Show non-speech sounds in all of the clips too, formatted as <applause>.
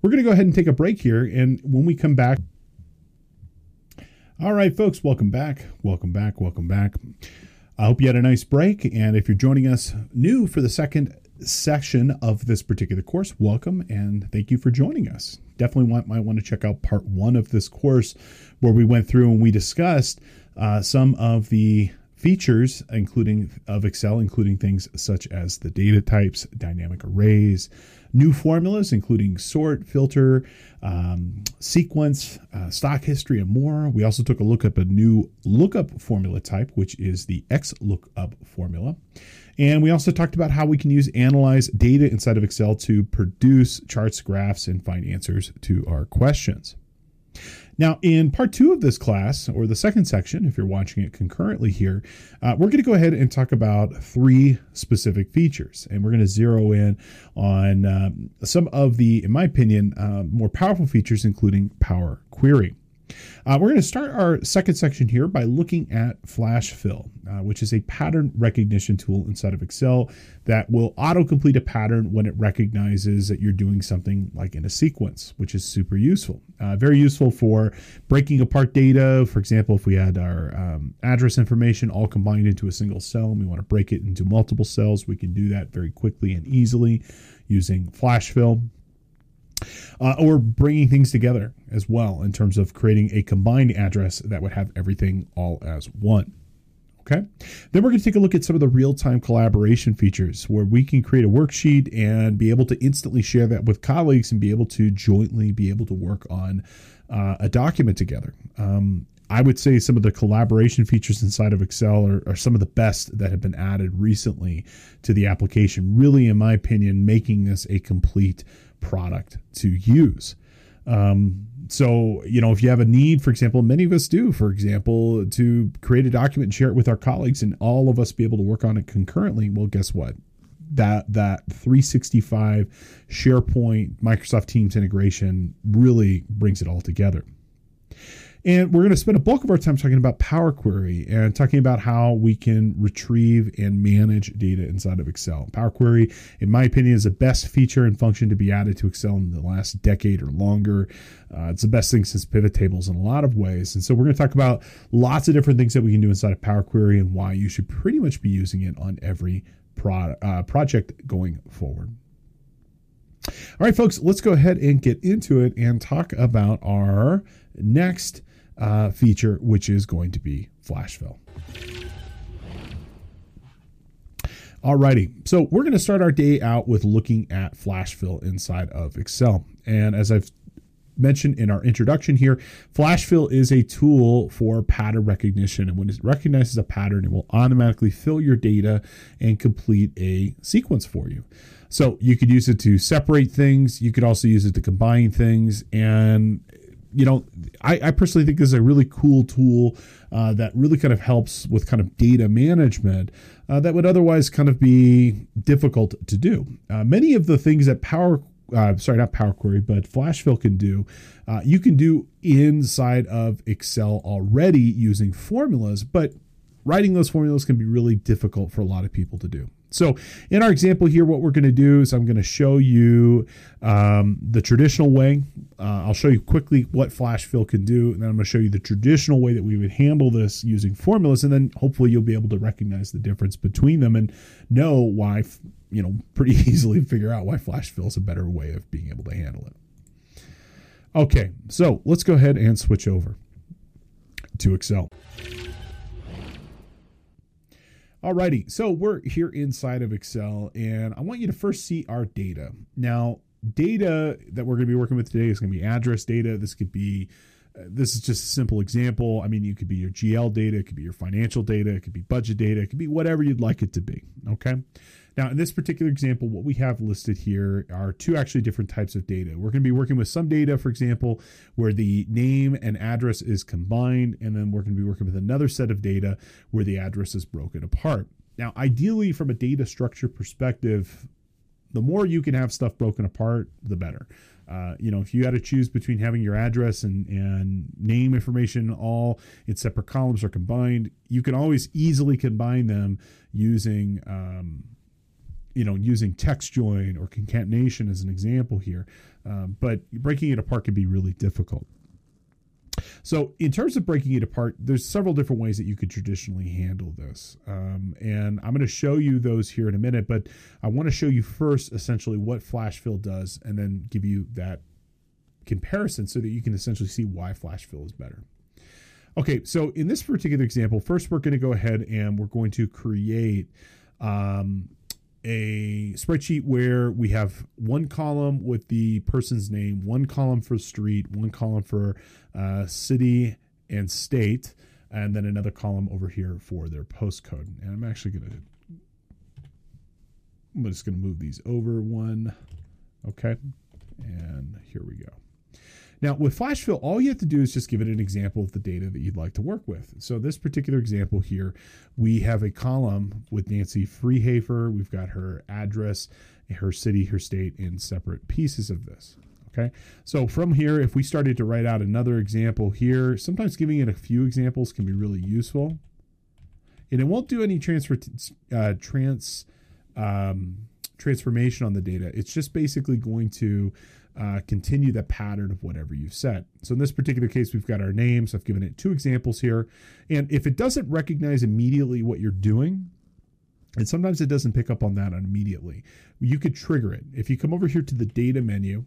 we're going to go ahead and take a break here. And when we come back, all right, folks, welcome back. Welcome back. Welcome back. I hope you had a nice break. And if you're joining us new for the second section of this particular course, welcome and thank you for joining us. Definitely want, might want to check out part one of this course where we went through and we discussed uh, some of the features including of Excel, including things such as the data types, dynamic arrays, new formulas, including sort, filter, um, sequence, uh, stock history, and more. We also took a look at a new lookup formula type, which is the XLOOKUP formula. And we also talked about how we can use analyze data inside of Excel to produce charts, graphs, and find answers to our questions. Now, in part two of this class, or the second section, if you're watching it concurrently here, uh, we're going to go ahead and talk about three specific features. And we're going to zero in on um, some of the, in my opinion, uh, more powerful features, including Power Query. Uh, we're going to start our second section here by looking at Flash Fill, uh, which is a pattern recognition tool inside of Excel that will auto-complete a pattern when it recognizes that you're doing something like in a sequence, which is super useful. Uh, very useful for breaking apart data. For example, if we had our um, address information all combined into a single cell and we want to break it into multiple cells, we can do that very quickly and easily using Flash Fill uh, or bringing things together as well in terms of creating a combined address that would have everything all as one. Okay. Then we're going to take a look at some of the real time collaboration features where we can create a worksheet and be able to instantly share that with colleagues and be able to jointly be able to work on uh, a document together. Um, I would say some of the collaboration features inside of Excel are, are, some of the best that have been added recently to the application. Really, in my opinion, making this a complete product to use. Um, so, you know, if you have a need, for example, many of us do, for example, to create a document and share it with our colleagues and all of us be able to work on it concurrently, well, guess what? That that 365 SharePoint Microsoft Teams integration really brings it all together. And we're going to spend a bulk of our time talking about Power Query and talking about how we can retrieve and manage data inside of Excel. Power Query, in my opinion, is the best feature and function to be added to Excel in the last decade or longer. Uh, it's the best thing since pivot tables in a lot of ways. And so we're going to talk about lots of different things that we can do inside of Power Query and why you should pretty much be using it on every pro- uh, project going forward. All right, folks, let's go ahead and get into it and talk about our next uh, feature, which is going to be flash fill. Alrighty, so we're going to start our day out with looking at flash fill inside of Excel. And as I've mentioned in our introduction here, flash fill is a tool for pattern recognition. And when it recognizes a pattern, it will automatically fill your data and complete a sequence for you. So you could use it to separate things. You could also use it to combine things. And you know, I, I, personally think this is a really cool tool uh, that really kind of helps with kind of data management uh, that would otherwise kind of be difficult to do. Uh, many of the things that Power, uh, sorry, not Power Query, but FlashFill can do, uh, you can do inside of Excel already using formulas, but writing those formulas can be really difficult for a lot of people to do. So in our example here, what we're going to do is I'm going to show you um, the traditional way. Uh, I'll show you quickly what flash fill can do, and then I'm going to show you the traditional way that we would handle this using formulas, and then hopefully you'll be able to recognize the difference between them and know why, you know, <laughs> pretty easily figure out why flash fill is a better way of being able to handle it. Okay, so let's go ahead and switch over to Excel. Alrighty, so we're here inside of Excel, and I want you to first see our data. Now, data that we're going to be working with today is going to be address data. This could be uh, this is just a simple example. I mean, you could be your GL data, it could be your financial data, it could be budget data, it could be whatever you'd like it to be. Okay. Now, in this particular example, what we have listed here are two actually different types of data. We're going to be working with some data, for example, where the name and address is combined, and then we're going to be working with another set of data where the address is broken apart. Now, ideally, from a data structure perspective, the more you can have stuff broken apart, the better. Uh, you know, if you had to choose between having your address and, and name information all in separate columns or combined, you can always easily combine them using um, you know, using text join or concatenation as an example here. Um, but breaking it apart can be really difficult. So, in terms of breaking it apart, there's several different ways that you could traditionally handle this. Um, and I'm going to show you those here in a minute, but I want to show you first essentially what flash fill does and then give you that comparison so that you can essentially see why flash fill is better. Okay, so in this particular example, first we're going to go ahead and we're going to create um, a spreadsheet where we have one column with the person's name, one column for street, one column for uh, city and state, and then another column over here for their postcode. And I'm actually going to, I'm just going to move these over one. Okay. And here we go. Now, with flash fill, all you have to do is just give it an example of the data that you'd like to work with. So, this particular example here, we have a column with Nancy Freehafer. We've got her address, her city, her state in separate pieces of this. Okay. So, from here, if we started to write out another example here, sometimes giving it a few examples can be really useful. And it won't do any transfer, uh, trans, um, transformation on the data. It's just basically going to uh, continue the pattern of whatever you've set. So in this particular case, we've got our names. I've given it two examples here. And if it doesn't recognize immediately what you're doing, and sometimes it doesn't pick up on that immediately, you could trigger it. If you come over here to the data menu,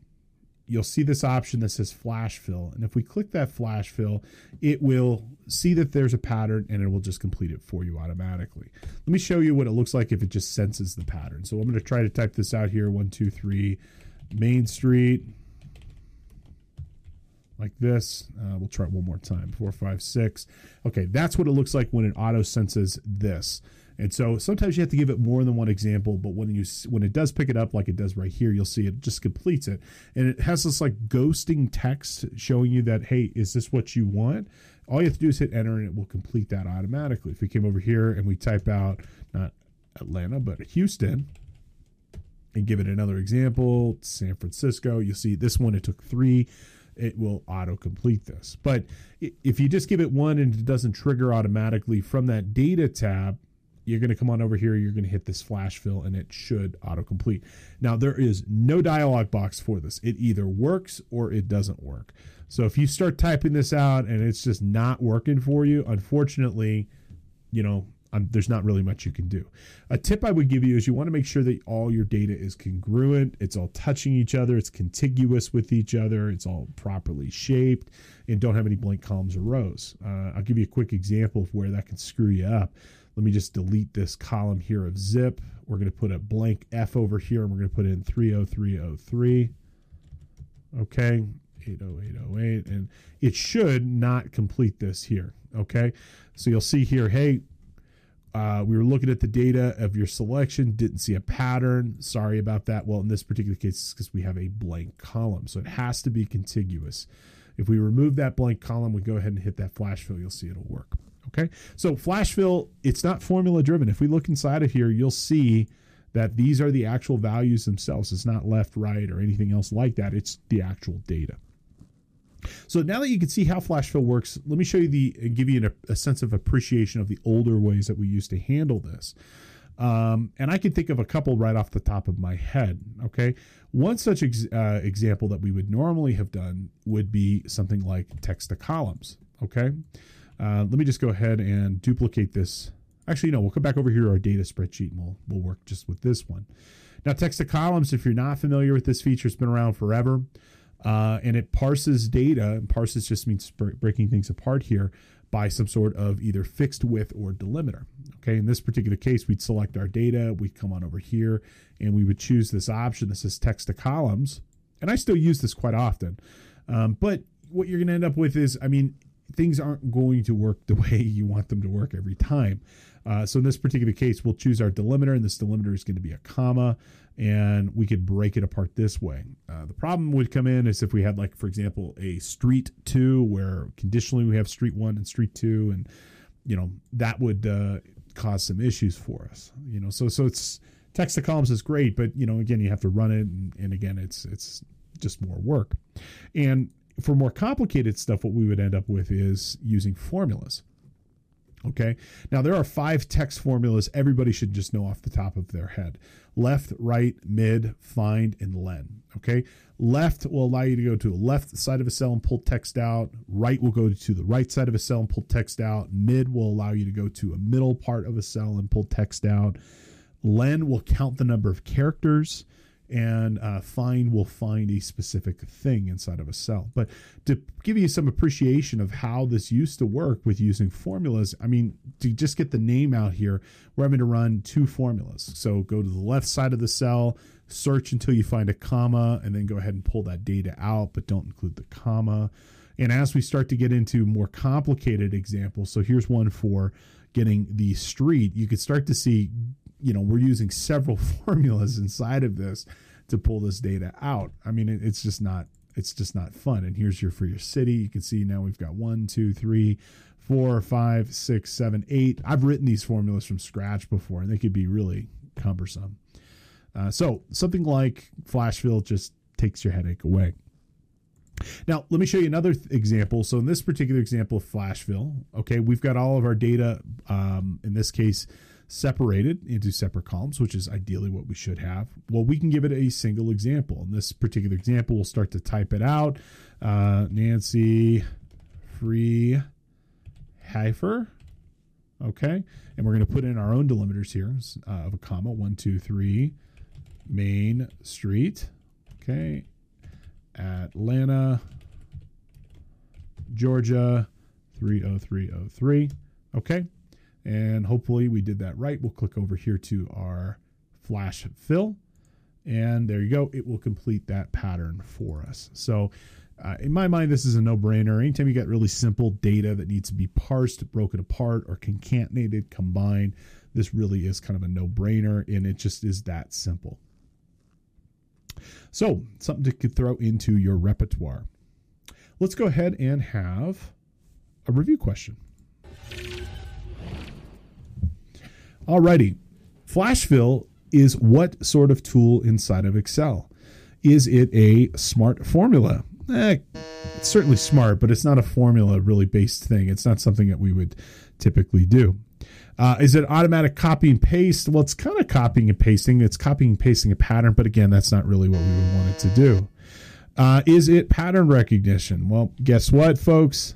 you'll see this option that says flash fill. And if we click that flash fill, it will see that there's a pattern and it will just complete it for you automatically. Let me show you what it looks like if it just senses the pattern. So I'm going to try to type this out here one, two, three, Main Street. Like this. Uh, we'll try it one more time. Four, five, six. Okay, that's what it looks like when it auto senses this. And so sometimes you have to give it more than one example, but when you when it does pick it up like it does right here, you'll see it just completes it. And it has this like ghosting text showing you that hey, is this what you want? All you have to do is hit enter and it will complete that automatically. If we came over here and we type out not Atlanta but Houston and give it another example, San Francisco, you'll see this one it took 3 it will auto complete this. But if you just give it one and it doesn't trigger automatically from that data tab, you're going to come on over here, you're going to hit this flash fill, and it should autocomplete. Now, there is no dialog box for this. It either works or it doesn't work. So if you start typing this out and it's just not working for you, unfortunately, you know, there's not really much you can do. A tip I would give you is you want to make sure that all your data is congruent, it's all touching each other, it's contiguous with each other, it's all properly shaped, and don't have any blank columns or rows. Uh, I'll give you a quick example of where that can screw you up. Let me just delete this column here of zip. We're going to put a blank F over here and we're going to put in 30303. Okay, 80808. And it should not complete this here. Okay, so you'll see here, hey, uh, we were looking at the data of your selection, didn't see a pattern. Sorry about that. Well, in this particular case, it's because we have a blank column. So it has to be contiguous. If we remove that blank column, we go ahead and hit that flash fill, you'll see it'll work. Okay. So flash fill, it's not formula driven. If we look inside of here, you'll see that these are the actual values themselves. It's not left, right, or anything else like that. It's the actual data. So now that you can see how flash fill works, let me show you the give you an, a sense of appreciation of the older ways that we used to handle this. Um, and I can think of a couple right off the top of my head. Okay. One such ex- uh, example that we would normally have done would be something like text to columns. Okay. Uh, let me just go ahead and duplicate this. Actually, no, we'll come back over here to our data spreadsheet and we'll, we'll work just with this one. Now, text to columns, if you're not familiar with this feature, it's been around forever. Uh, and it parses data, and parses just means breaking things apart here by some sort of either fixed width or delimiter. Okay, in this particular case, we'd select our data, we'd come on over here, and we would choose this option that says text to columns. And I still use this quite often. Um, but what you're going to end up with is, I mean, things aren't going to work the <laughs> way you want them to work every time. Uh, so in this particular case, we'll choose our delimiter, and this delimiter is going to be a comma, and we could break it apart this way. Uh, the problem would come in is if we had, like, for example, a street two, where conditionally we have street one and street two, and you know that would uh, cause some issues for us. You know, so so it's text to columns is great, but you know, again, you have to run it, and, and again, it's it's just more work. And for more complicated stuff, what we would end up with is using formulas. Okay. Now there are five text formulas everybody should just know off the top of their head left, right, mid, find, and len. Okay. Left will allow you to go to the left side of a cell and pull text out. Right will go to the right side of a cell and pull text out. Mid will allow you to go to a middle part of a cell and pull text out. Len will count the number of characters and uh, find will find a specific thing inside of a cell. But to give you some appreciation of how this used to work with using formulas, I mean, to just get the name out here, we're having to run two formulas. So go to the left side of the cell, search until you find a comma, and then go ahead and pull that data out, but don't include the comma. And as we start to get into more complicated examples, so here's one for getting the street, you could start to see you know we're using several <laughs> formulas inside of this to pull this data out. I mean it, it's just not it's just not fun. And here's your for your city. You can see now we've got one two three four five six seven eight. I've written these formulas from scratch before and they could be really cumbersome. Uh, so something like flash fill just takes your headache away. Now, let me show you another th- example. So, in this particular example of flash fill, okay, we've got all of our data, um, in this case, separated into separate columns, which is ideally what we should have. Well, we can give it a single example. In this particular example, we'll start to type it out. Uh, Nancy Free Heifer. Okay. And we're going to put in our own delimiters here uh, of a comma one, two, three, Main Street. Okay. Atlanta, Georgia, 30303. Okay. And hopefully we did that right. We'll click over here to our flash fill. And there you go. It will complete that pattern for us. So uh, in my mind, this is a no-brainer. Anytime you get really simple data that needs to be parsed, broken apart, or concatenated, combined, this really is kind of a no-brainer, and it just is that simple. So something to throw into your repertoire. Let's go ahead and have a review question. Alrighty. Flashfill is what sort of tool inside of Excel? Is it a smart formula? Eh, it's certainly smart, but it's not a formula really based thing. It's not something that we would typically do. Uh, is it automatic copy and paste? Well, it's kind of copying and pasting. It's copying and pasting a pattern, but again, that's not really what we would want it to do. Uh, is it pattern recognition? Well, guess what, folks?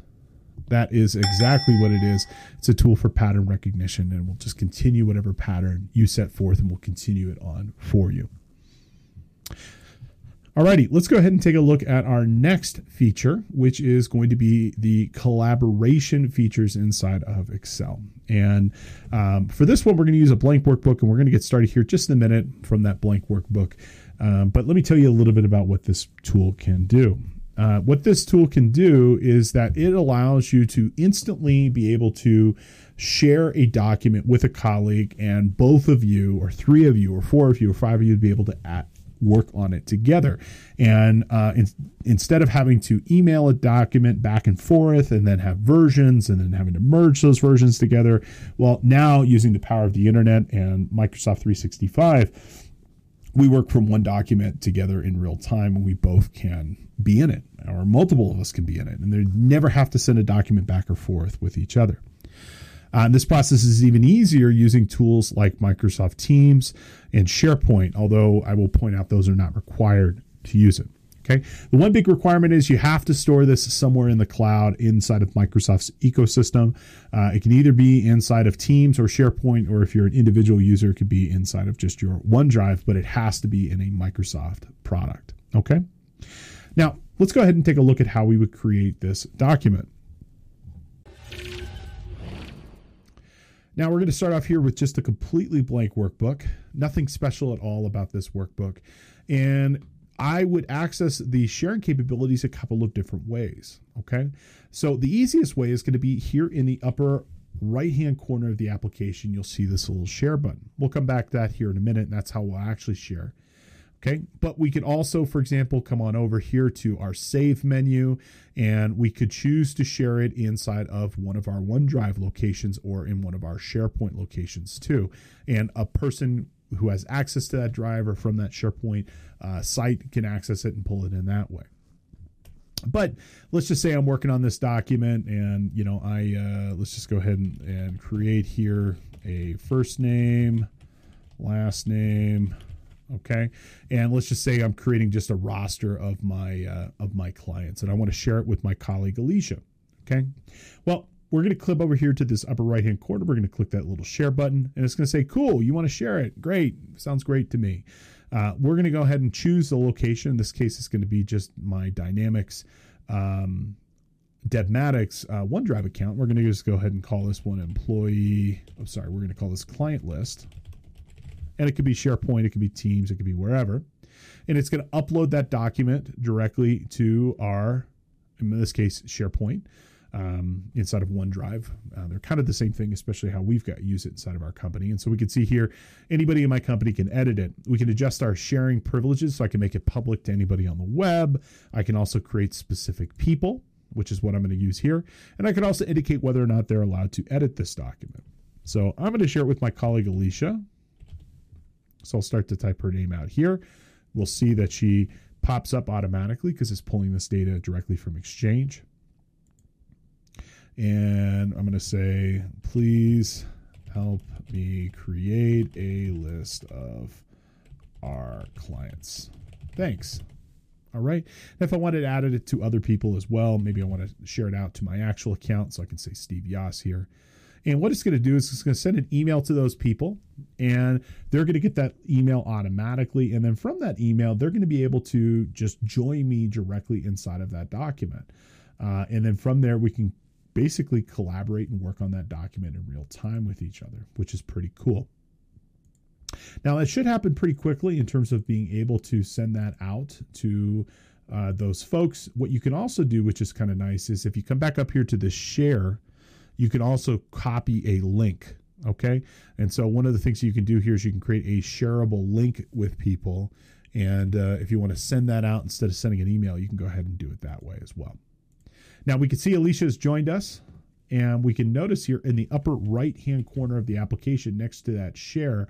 That is exactly what it is. It's a tool for pattern recognition, and we'll just continue whatever pattern you set forth, and we'll continue it on for you. Alrighty, let's go ahead and take a look at our next feature, which is going to be the collaboration features inside of Excel. And um, for this one, we're going to use a blank workbook, and we're going to get started here just in a minute from that blank workbook. Um, but let me tell you a little bit about what this tool can do. Uh, what this tool can do is that it allows you to instantly be able to share a document with a colleague, and both of you, or three of you, or four of you, or five of you, to be able to at, work on it together. And uh, in, instead of having to email a document back and forth and then have versions and then having to merge those versions together, well, now using the power of the internet and Microsoft 365 we work from one document together in real time and we both can be in it or multiple of us can be in it and they never have to send a document back or forth with each other uh, this process is even easier using tools like microsoft teams and sharepoint although i will point out those are not required to use it Okay. The one big requirement is you have to store this somewhere in the cloud inside of Microsoft's ecosystem. Uh, it can either be inside of Teams or SharePoint, or if you're an individual user, it could be inside of just your OneDrive, but it has to be in a Microsoft product. Okay. Now, let's go ahead and take a look at how we would create this document. Now we're going to start off here with just a completely blank workbook. Nothing special at all about this workbook. And I would access the sharing capabilities a couple of different ways. Okay. So the easiest way is going to be here in the upper right hand corner of the application. You'll see this little share button. We'll come back to that here in a minute, and that's how we'll actually share. Okay. But we could also, for example, come on over here to our save menu and we could choose to share it inside of one of our OneDrive locations or in one of our SharePoint locations too. And a person who has access to that drive or from that SharePoint uh, site can access it and pull it in that way. but let's just say I'm working on this document and you know I uh, let's just go ahead and, and create here a first name, last name, okay, and let's just say I'm creating just a roster of my uh, of my clients and I want to share it with my colleague Alicia, okay. Well, we're going to clip over here to this upper right hand corner. We're going to click that little share button and it's going to say, cool, you want to share it? Great. Sounds great to me. Uh, we're going to go ahead and choose the location. In this case, it's going to be just my Dynamics um, Debmatics uh, OneDrive account. We're going to just go ahead and call this one employee. I'm sorry, we're going to call this client list. And it could be SharePoint, it could be Teams, it could be wherever. And it's going to upload that document directly to our, in this case, SharePoint um, inside of OneDrive. Uh, they're kind of the same thing, especially how we've got use it inside of our company. And so we can see here, anybody in my company can edit it. We can adjust our sharing privileges so I can make it public to anybody on the web. I can also create specific people, which is what I'm going to use here. And I can also indicate whether or not they're allowed to edit this document. So I'm going to share it with my colleague Alicia. So I'll start to type her name out here. We'll see that she pops up automatically because it's pulling this data directly from Exchange and I'm going to say, please help me create a list of our clients. Thanks. All right. And if I wanted to add it to other people as well, maybe I want to share it out to my actual account. So I can say Steve Yoss here. And what it's going to do is it's going to send an email to those people, and they're going to get that email automatically. And then from that email, they're going to be able to just join me directly inside of that document. Uh, and then from there, we can basically collaborate and work on that document in real time with each other, which is pretty cool. Now, it should happen pretty quickly in terms of being able to send that out to uh, those folks. What you can also do, which is kind of nice, is if you come back up here to the share, you can also copy a link. Okay. And so, one of the things you can do here is you can create a shareable link with people. And uh, if you want to send that out instead of sending an email, you can go ahead and do it that way as well. Now we can see Alicia has joined us and we can notice here in the upper right hand corner of the application next to that share,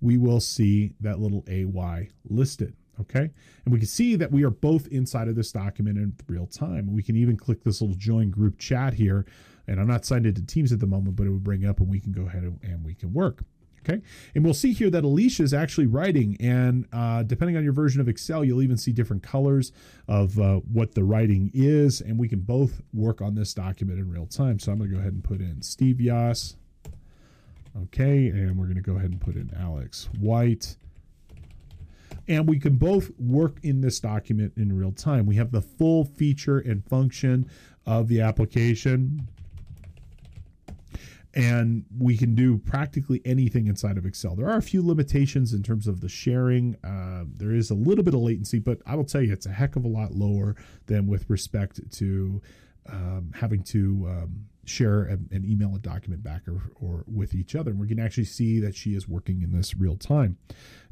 we will see that little AY listed. Okay. And we can see that we are both inside of this document in real time. We can even click this little join group chat here. And I'm not signed into Teams at the moment, but it would bring up and we can go ahead and, and we can work. Okay. And we'll see here that Alicia is actually writing. And uh, depending on your version of Excel, you'll even see different colors of uh, what the writing is. And we can both work on this document in real time. So I'm going to go ahead and put in Steve Yoss. Okay. And we're going to go ahead and put in Alex White. And we can both work in this document in real time. We have the full feature and function of the application and we can do practically anything inside of Excel. There are a few limitations in terms of the sharing. Uh, there is a little bit of latency, but I will tell you it's a heck of a lot lower than with respect to um, having to um, share and, and, email a document back or, or with each other. And we can actually see that she is working in this real time.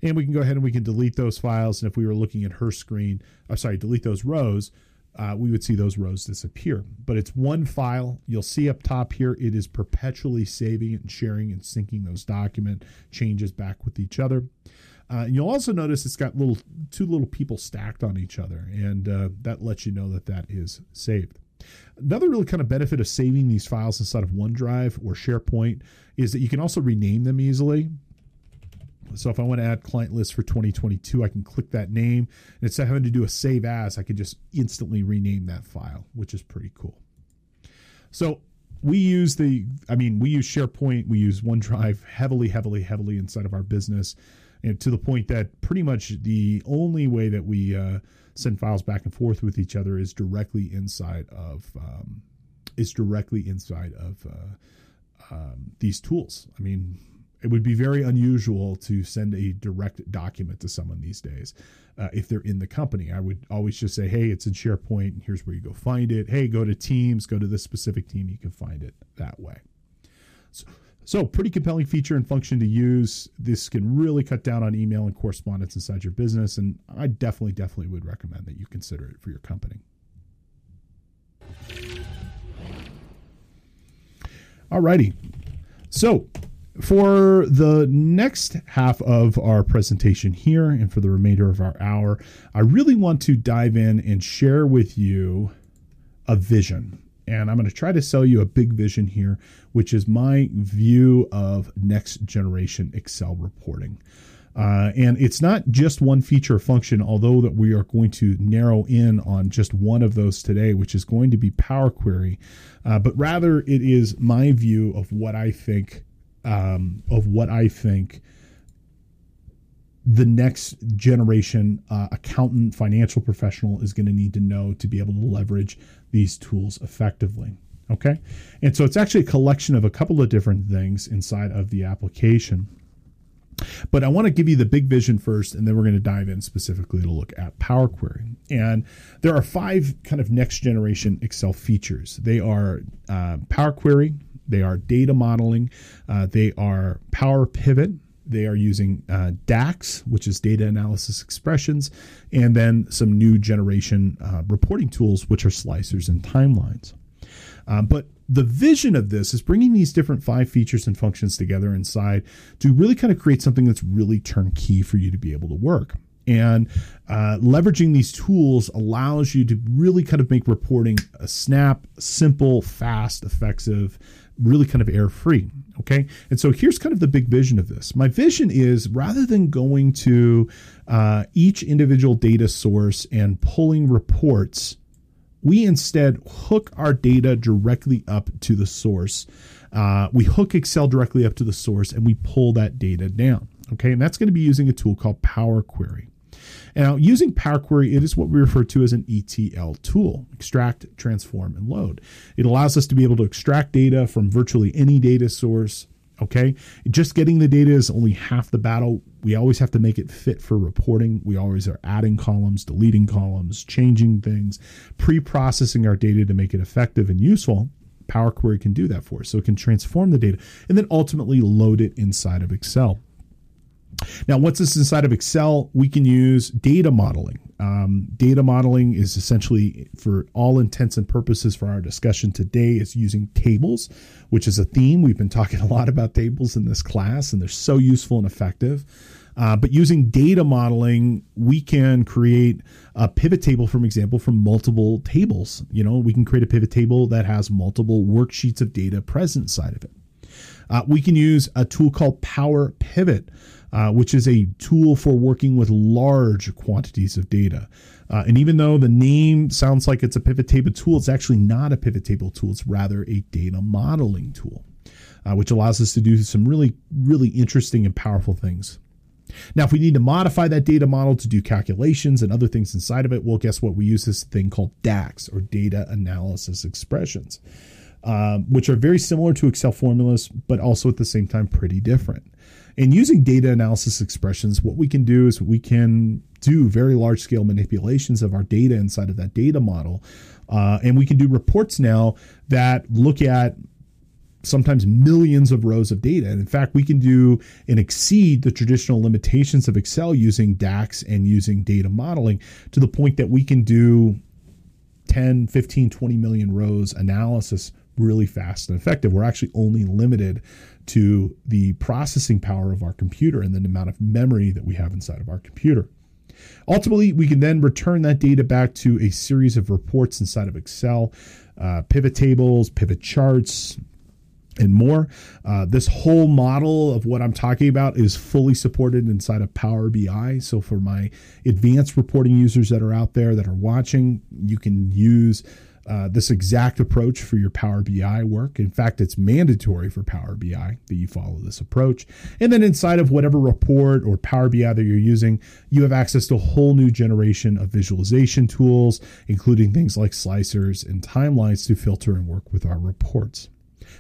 And we can go ahead and we can delete those files. And if we were looking at her screen, I'm sorry, delete those rows uh, we would see those rows disappear. But it's one file. You'll see up top here, it is perpetually saving and sharing and syncing those document changes back with each other. Uh, you'll also notice it's got little two little people stacked on each other, and uh, that lets you know that that is saved. Another really kind of benefit of saving these files inside of OneDrive or SharePoint is that you can also rename them easily. So if I want to add client list for 2022, I can click that name. And instead of having to do a save as, I can just instantly rename that file, which is pretty cool. So we use the, I mean, we use SharePoint, we use OneDrive heavily, heavily, heavily inside of our business. And to the point that pretty much the only way that we uh, send files back and forth with each other is directly inside of, um, is directly inside of uh, um, these tools. I mean, it would be very unusual to send a direct document to someone these days uh, if they're in the company. I would always just say, hey, it's in SharePoint, here's where you go find it. Hey, go to Teams, go to this specific team, you can find it that way. So, so pretty compelling feature and function to use. This can really cut down on email and correspondence inside your business, and I definitely, definitely would recommend that you consider it for your company. All righty. So for the next half of our presentation here and for the remainder of our hour, I really want to dive in and share with you a vision. And I'm going to try to sell you a big vision here, which is my view of next generation Excel reporting. Uh, and it's not just one feature function, although that we are going to narrow in on just one of those today, which is going to be Power Query. Uh, but rather, it is my view of what I think um, of what I think the next generation uh, accountant, financial professional is going to need to know to be able to leverage these tools effectively. Okay. And so it's actually a collection of a couple of different things inside of the application. But I want to give you the big vision first, and then we're going to dive in specifically to look at Power Query. And there are five kind of next generation Excel features. They are uh, Power Query, they are data modeling, uh, they are Power Pivot, they are using uh, DAX, which is data analysis expressions, and then some new generation uh, reporting tools, which are slicers and timelines. Um, but the vision of this is bringing these different five features and functions together inside to really kind of create something that's really turnkey for you to be able to work. And uh, leveraging these tools allows you to really kind of make reporting a snap, simple, fast, effective, really kind of error free. Okay. And so here's kind of the big vision of this. My vision is rather than going to uh, each individual data source and pulling reports, we instead hook our data directly up to the source. Uh, we hook Excel directly up to the source and we pull that data down. Okay. And that's going to be using a tool called Power Query. Now, using Power Query, it is what we refer to as an ETL tool extract, transform, and load. It allows us to be able to extract data from virtually any data source. Okay. Just getting the data is only half the battle. We always have to make it fit for reporting. We always are adding columns, deleting columns, changing things, pre processing our data to make it effective and useful. Power Query can do that for us. So it can transform the data and then ultimately load it inside of Excel. Now, once it's inside of Excel, we can use data modeling. Um, data modeling is essentially, for all intents and purposes for our discussion today, is using tables, which is a theme. We've been talking <laughs> a lot about tables in this class, and they're so useful and effective. Uh, but using data modeling, we can create a pivot table, for example, from multiple tables. You know, we can create a pivot table that has multiple worksheets of data present inside of it. Uh, we can use a tool called Power Pivot uh, which is a tool for working with large quantities of data. Uh, and even though the name sounds like it's a pivot table tool, it's actually not a pivot table tool. It's rather a data modeling tool, uh, which allows us to do some really, really interesting and powerful things. Now, if we need to modify that data model to do calculations and other things inside of it, well, guess what? We use this thing called DAX or data analysis expressions, um, which are very similar to Excel formulas, but also at the same time pretty different. And using data analysis expressions, what we can do is we can do very large scale manipulations of our data inside of that data model. Uh, and we can do reports now that look at sometimes millions of rows of data. And in fact, we can do and exceed the traditional limitations of Excel using DAX and using data modeling to the point that we can do 10, 15, 20 million rows analysis really fast and effective. We're actually only limited to the processing power of our computer and the amount of memory that we have inside of our computer. Ultimately, we can then return that data back to a series of reports inside of Excel, uh, pivot tables, pivot charts, and more. Uh, this whole model of what I'm talking about is fully supported inside of Power BI. So, for my advanced reporting users that are out there that are watching, you can use uh, this exact approach for your Power BI work. In fact, it's mandatory for Power BI that you follow this approach. And then inside of whatever report or Power BI that you're using, you have access to a whole new generation of visualization tools, including things like slicers and timelines to filter and work with our reports.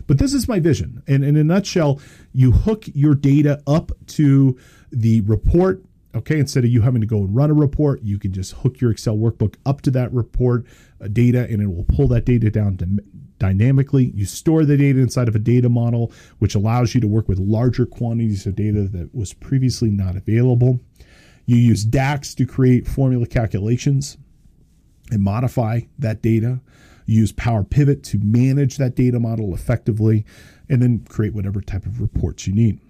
But this is my vision. And in a nutshell, you hook your data up to the report Okay, instead of you having to go and run a report, you can just hook your Excel workbook up to that report uh, data and it will pull that data down to dynamically. You store the data inside of a data model, which allows you to work with larger quantities of data that was previously not available. You use DAX to create formula calculations and modify that data. You use Power Pivot to manage that data model effectively and then create whatever type of reports you need.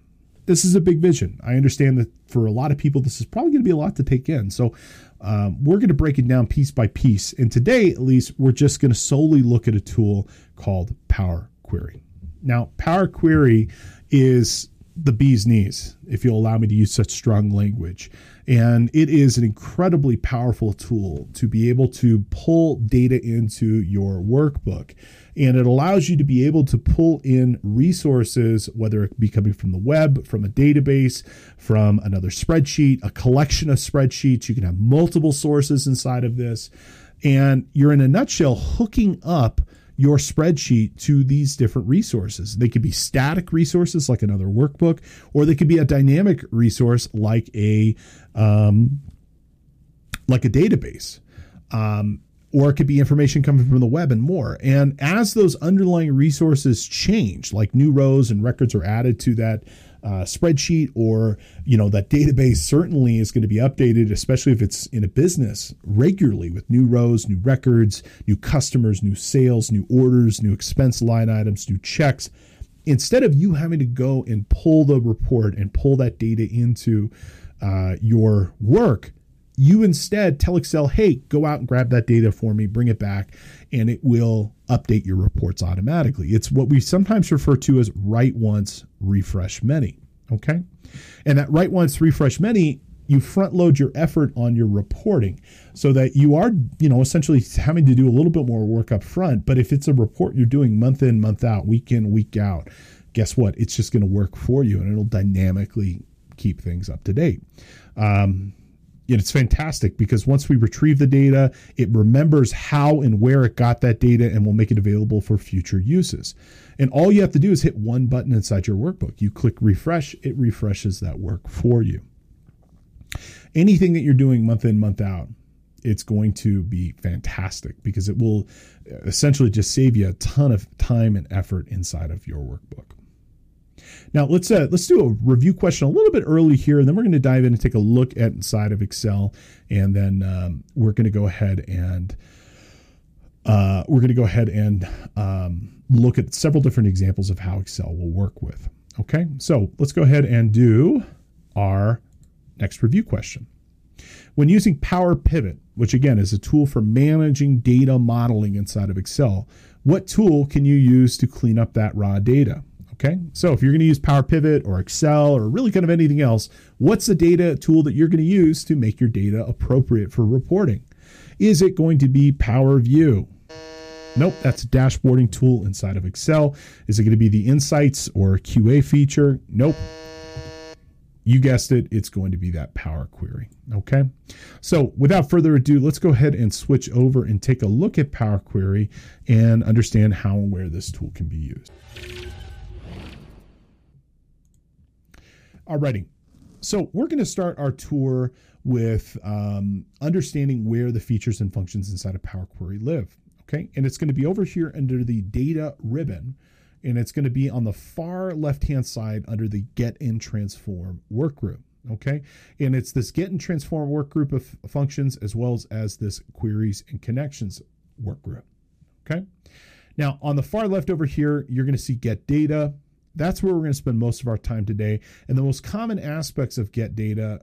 This is a big vision. I understand that for a lot of people, this is probably going to be a lot to take in. So um, we're going to break it down piece by piece. And today, at least, we're just going to solely look at a tool called Power Query. Now, Power Query is the bee's knees, if you'll allow me to use such strong language. And it is an incredibly powerful tool to be able to pull data into your workbook. And it allows you to be able to pull in resources, whether it be coming from the web, from a database, from another spreadsheet, a collection of spreadsheets. You can have multiple sources inside of this. And you're in a nutshell hooking up your spreadsheet to these different resources. They could be static resources like another workbook, or they could be a dynamic resource like a um, like a database. Um, or it could be information coming from the web and more. And as those underlying resources change, like new rows and records are added to that uh, spreadsheet or you know that database certainly is going to be updated especially if it's in a business regularly with new rows new records new customers new sales new orders new expense line items new checks instead of you having to go and pull the report and pull that data into uh, your work you instead tell Excel, hey, go out and grab that data for me, bring it back, and it will update your reports automatically. It's what we sometimes refer to as write once, refresh many. Okay. And that write once, refresh many, you front load your effort on your reporting so that you are, you know, essentially having to do a little bit more work up front. But if it's a report you're doing month in, month out, week in, week out, guess what? It's just going to work for you and it'll dynamically keep things up to date. Um, it's fantastic because once we retrieve the data, it remembers how and where it got that data and will make it available for future uses. And all you have to do is hit one button inside your workbook. You click refresh, it refreshes that work for you. Anything that you're doing month in, month out, it's going to be fantastic because it will essentially just save you a ton of time and effort inside of your workbook. Now let's uh, let's do a review question a little bit early here, and then we're going to dive in and take a look at inside of Excel, and then um, we're going to go ahead and uh, we're going to go ahead and um, look at several different examples of how Excel will work with. Okay, so let's go ahead and do our next review question. When using Power Pivot, which again is a tool for managing data modeling inside of Excel, what tool can you use to clean up that raw data? Okay. So if you're going to use Power Pivot or Excel or really kind of anything else, what's the data tool that you're going to use to make your data appropriate for reporting? Is it going to be Power View? Nope, that's a dashboarding tool inside of Excel. Is it going to be the Insights or QA feature? Nope. You guessed it, it's going to be that Power Query. Okay. So without further ado, let's go ahead and switch over and take a look at Power Query and understand how and where this tool can be used. Alrighty. So we're going to start our tour with um, understanding where the features and functions inside of Power Query live. Okay. And it's going to be over here under the data ribbon. And it's going to be on the far left hand side under the get and transform work group. Okay. And it's this get and transform work group of functions as well as, as this queries and connections work group. Okay. Now on the far left over here, you're going to see get data that's where we're going to spend most of our time today. And the most common aspects of get data,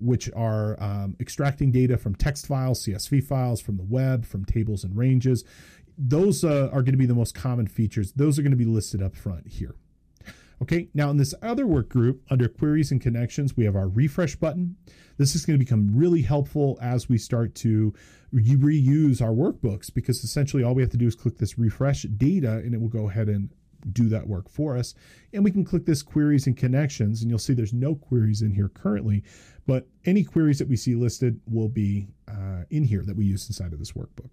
which are um, extracting data from text files, CSV files, from the web, from tables and ranges, those uh, are going to be the most common features. Those are going to be listed up front here. Okay, now in this other work group under queries and connections, we have our refresh button. This is going to become really helpful as we start to re- reuse our workbooks because essentially all we have to do is click this refresh data and it will go ahead and do that work for us. And we can click this queries and connections, and you'll see there's no queries in here currently, but any queries that we see listed will be uh, in here that we use inside of this workbook.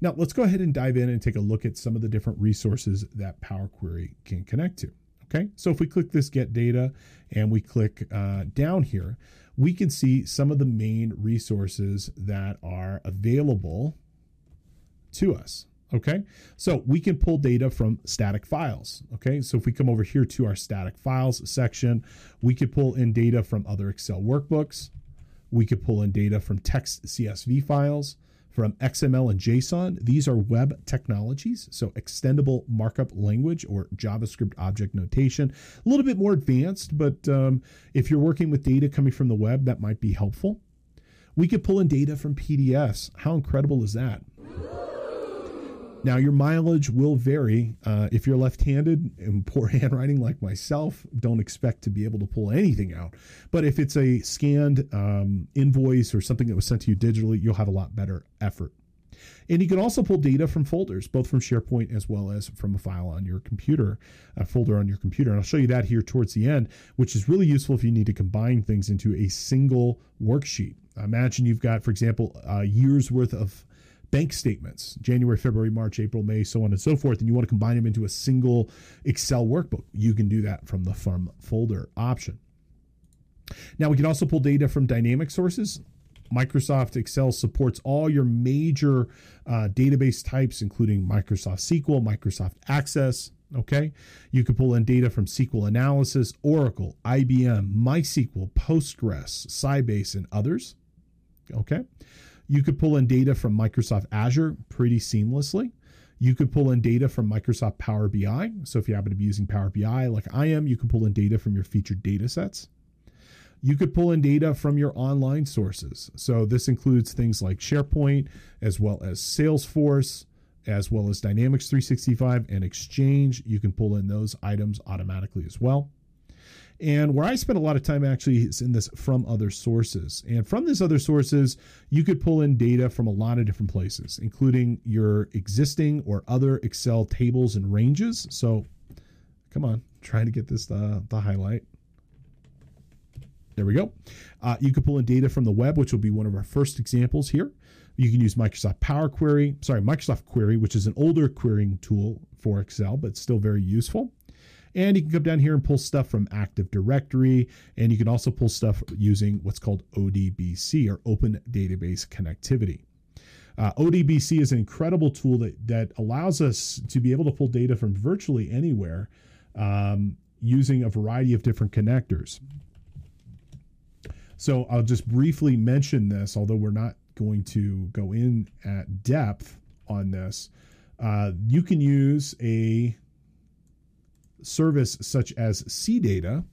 Now let's go ahead and dive in and take a look at some of the different resources that Power Query can connect to. Okay, so if we click this get data and we click uh, down here, we can see some of the main resources that are available to us. Okay, so we can pull data from static files. Okay, so if we come over here to our static files section, we could pull in data from other Excel workbooks. We could pull in data from text CSV files, from XML and JSON. These are web technologies, so extendable markup language or JavaScript object notation. A little bit more advanced, but um, if you're working with data coming from the web, that might be helpful. We could pull in data from PDFs. How incredible is that? Now, your mileage will vary. Uh, if you're left handed and poor <laughs> handwriting like myself, don't expect to be able to pull anything out. But if it's a scanned um, invoice or something that was sent to you digitally, you'll have a lot better effort. And you can also pull data from folders, both from SharePoint as well as from a file on your computer, a folder on your computer. And I'll show you that here towards the end, which is really useful if you need to combine things into a single worksheet. Imagine you've got, for example, a year's worth of bank statements January, February, March, April, May, so on and so forth, and you want to combine them into a single Excel workbook, you can do that from the From Folder option. Now, we can also pull data from dynamic sources. Microsoft Excel supports all your major uh, database types, including Microsoft SQL, Microsoft Access. Okay. You can pull in data from SQL Analysis, Oracle, IBM, MySQL, Postgres, Sybase, and others. Okay. You could pull in data from Microsoft Azure pretty seamlessly. You could pull in data from Microsoft Power BI. So if you happen to be using Power BI like I am, you can pull in data from your featured data sets. You could pull in data from your online sources. So this includes things like SharePoint, as well as Salesforce, as well as Dynamics 365 and Exchange. You can pull in those items automatically as well. And where I spend a lot of time actually is in this from other sources. And from these other sources, you could pull in data from a lot of different places, including your existing or other Excel tables and ranges. So come on, trying to get this the, the highlight. There we go. Uh, you could pull in data from the web, which will be one of our first examples here. You can use Microsoft Power Query, sorry, Microsoft Query, which is an older querying tool for Excel, but still very useful. And you can come down here and pull stuff from Active Directory. And you can also pull stuff using what's called ODBC or Open Database Connectivity. Uh, ODBC is an incredible tool that, that allows us to be able to pull data from virtually anywhere um, using a variety of different connectors. So I'll just briefly mention this, although we're not going to go in at depth on this. Uh, you can use a service such as CData.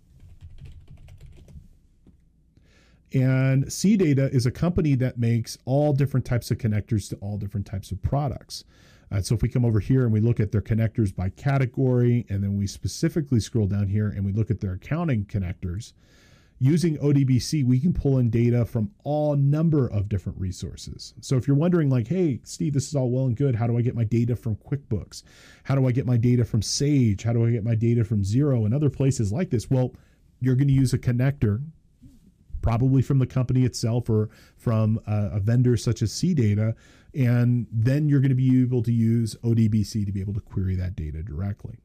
And CData is a company that makes all different types of connectors to all different types of products. Uh, so if we come over here and we look at their connectors by category, and then we specifically scroll down here and we look at their accounting connectors, using ODBC, we can pull in data from all number of different resources. So if you're wondering, like, hey, Steve, this is all well and good. How do I get my data from QuickBooks? How do I get my data from Sage? How do I get my data from Xero and other places like this? Well, you're going to use a connector, probably from the company itself or from a, a vendor such as CData. And then you're going to be able to use ODBC to be able to query that data directly.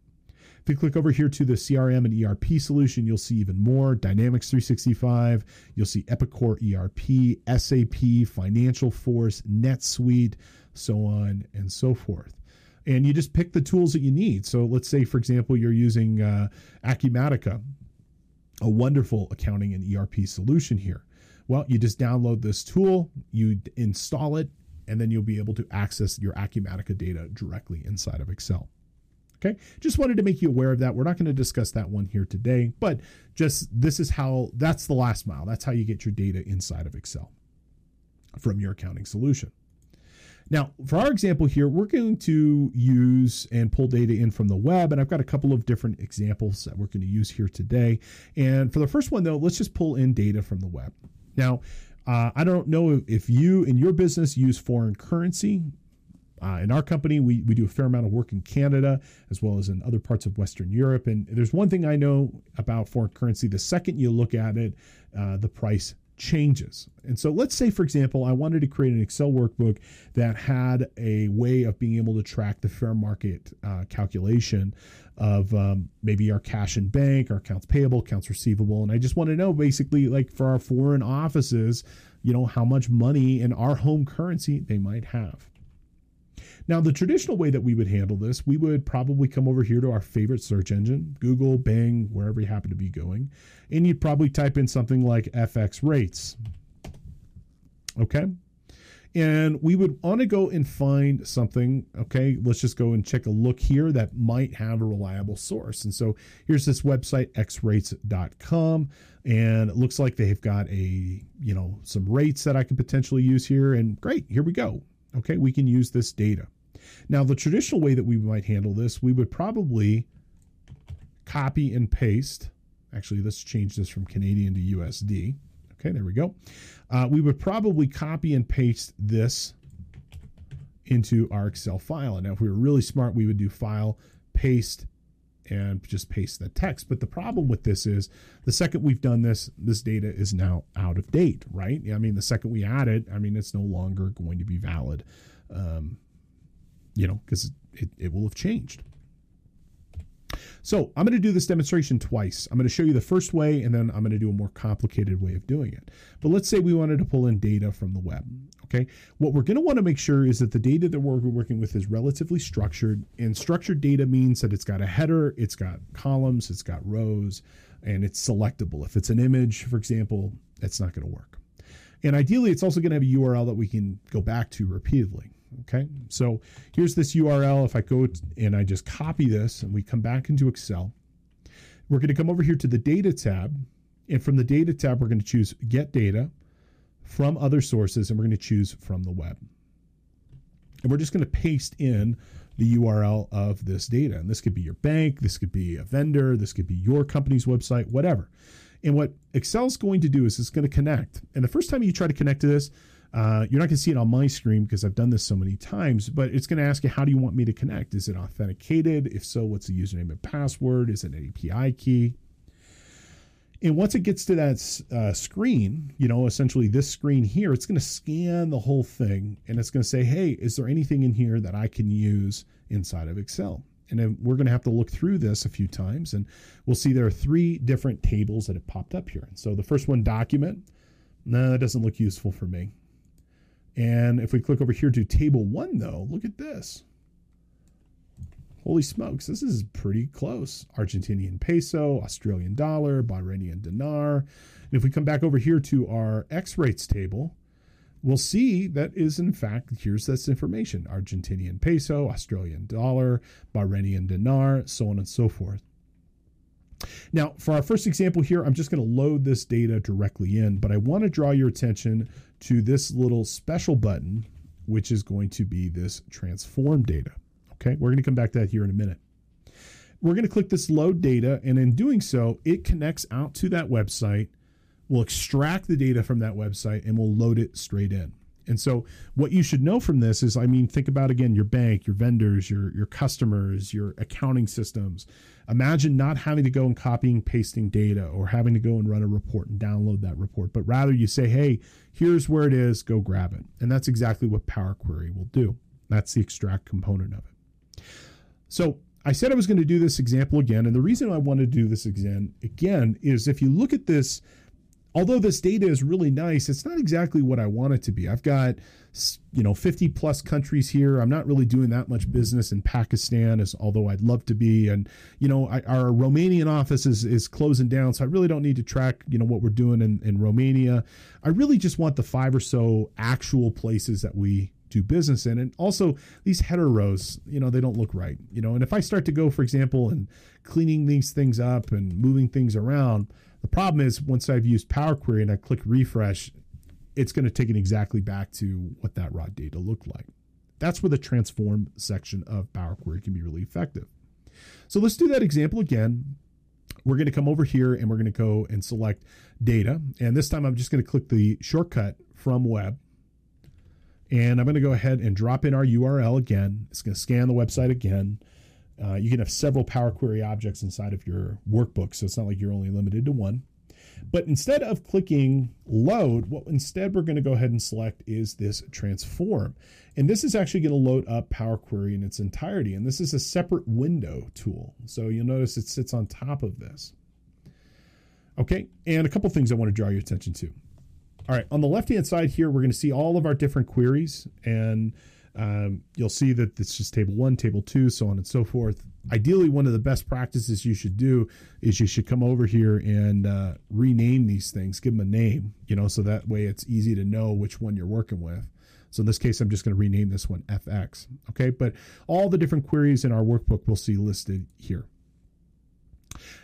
If you click over here to the CRM and ERP solution, you'll see even more Dynamics 365. You'll see Epicor ERP, SAP, FinancialForce, NetSuite, so on and so forth. And you just pick the tools that you need. So let's say, for example, you're using uh, Acumatica, a wonderful accounting and ERP solution here. Well, you just download this tool, you install it, and then you'll be able to access your Acumatica data directly inside of Excel. Okay. Just wanted to make you aware of that. We're not going to discuss that one here today, but just this is how that's the last mile. That's how you get your data inside of Excel from your accounting solution. Now, for our example here, we're going to use and pull data in from the web, and I've got a couple of different examples that we're going to use here today. And for the first one, though, let's just pull in data from the web. Now, uh, I don't know if you in your business use foreign currency. Uh, in our company, we, we do a fair amount of work in Canada as well as in other parts of Western Europe. And there's one thing I know about foreign currency the second you look at it, uh, the price changes. And so let's say, for example, I wanted to create an Excel workbook that had a way of being able to track the fair market uh, calculation of um, maybe our cash and bank, our accounts payable, accounts receivable. And I just want to know basically, like for our foreign offices, you know, how much money in our home currency they might have. Now, the traditional way that we would handle this, we would probably come over here to our favorite search engine, Google, Bing, wherever you happen to be going, and you'd probably type in something like FX rates. Okay. And we would want to go and find something. Okay, let's just go and check a look here that might have a reliable source. And so here's this website, xrates.com. And it looks like they've got a, you know, some rates that I could potentially use here. And great, here we go. Okay, we can use this data. Now, the traditional way that we might handle this, we would probably copy and paste. Actually, let's change this from Canadian to USD. Okay, there we go. Uh, we would probably copy and paste this into our Excel file. And now, if we were really smart, we would do file, paste, and just paste the text. But the problem with this is the second we've done this, this data is now out of date, right? I mean, the second we add it, I mean, it's no longer going to be valid, um, you know, because it, it will have changed. So I'm going to do this demonstration twice. I'm going to show you the first way, and then I'm going to do a more complicated way of doing it. But let's say we wanted to pull in data from the web. Okay. What we're going to want to make sure is that the data that we're working with is relatively structured. And structured data means that it's got a header, it's got columns, it's got rows, and it's selectable. If it's an image, for example, it's not going to work. And ideally, it's also going to have a URL that we can go back to repeatedly. Okay, so here's this URL. If I go and I just copy this and we come back into Excel, we're going to come over here to the data tab. And from the data tab, we're going to choose get data from other sources and we're going to choose from the web. And we're just going to paste in the URL of this data. And this could be your bank, this could be a vendor, this could be your company's website, whatever. And what Excel's going to do is it's going to connect. And the first time you try to connect to this, uh, you're not going to see it on my screen because I've done this so many times, but it's going to ask you, how do you want me to connect? Is it authenticated? If so, what's the username and password? Is it an API key? And once it gets to that uh, screen, you know, essentially this screen here, it's going to scan the whole thing and it's going to say, hey, is there anything in here that I can use inside of Excel? And then we're going to have to look through this a few times and we'll see there are three different tables that have popped up here. So the first one, document. No, that doesn't look useful for me. And if we click over here to table one, though, look at this. Holy smokes, this is pretty close. Argentinian peso, Australian dollar, Bahrainian dinar. And if we come back over here to our X rates table, we'll see that is in fact, here's this information Argentinian peso, Australian dollar, Bahrainian dinar, so on and so forth. Now, for our first example here, I'm just going to load this data directly in, but I want to draw your attention to this little special button, which is going to be this transform data. Okay, we're going to come back to that here in a minute. We're going to click this load data, and in doing so, it connects out to that website. We'll extract the data from that website and we'll load it straight in. And so what you should know from this is I mean think about again your bank, your vendors, your your customers, your accounting systems. Imagine not having to go and copying pasting data or having to go and run a report and download that report, but rather you say, "Hey, here's where it is, go grab it." And that's exactly what Power Query will do. That's the extract component of it. So, I said I was going to do this example again, and the reason I want to do this again again is if you look at this although this data is really nice, it's not exactly what I want it to be. I've got, you know, 50 plus countries here. I'm not really doing that much business in Pakistan, as although I'd love to be. And you know, I, our Romanian office is is closing down, so I really don't need to track, you know, what we're doing in, in Romania. I really just want the five or so actual places that we do business in. And also these header rows, you know, they don't look right. You know, and if I start to go, for example, and cleaning these things up and moving things around the problem is once I've used Power Query and I click refresh, it's going to take it exactly back to what that raw data looked like. That's where the transform section of Power Query can be really effective. So let's do that example again. We're going to come over here and we're going to go and select data. And this time I'm just going to click the shortcut from web. And I'm going to go ahead and drop in our URL again. It's going to scan the website again. Uh, you can have several Power Query objects inside of your workbook, so it's not like you're only limited to one. But instead of clicking load, what instead we're going to go ahead and select is this transform. And this is actually going to load up Power Query in its entirety. And this is a separate window tool. So you'll notice it sits on top of this. Okay, and a couple things I want to draw your attention to. All right, on the left hand side here, we're going to see all of our different queries. And um, you'll see that it's just table one, table two, so on and so forth. Ideally, one of the best practices you should do is you should come over here and uh, rename these things, give them a name, you know, so that way it's easy to know which one you're working with. So in this case, I'm just going to rename this one FX. Okay, but all the different queries in our workbook we'll see listed here.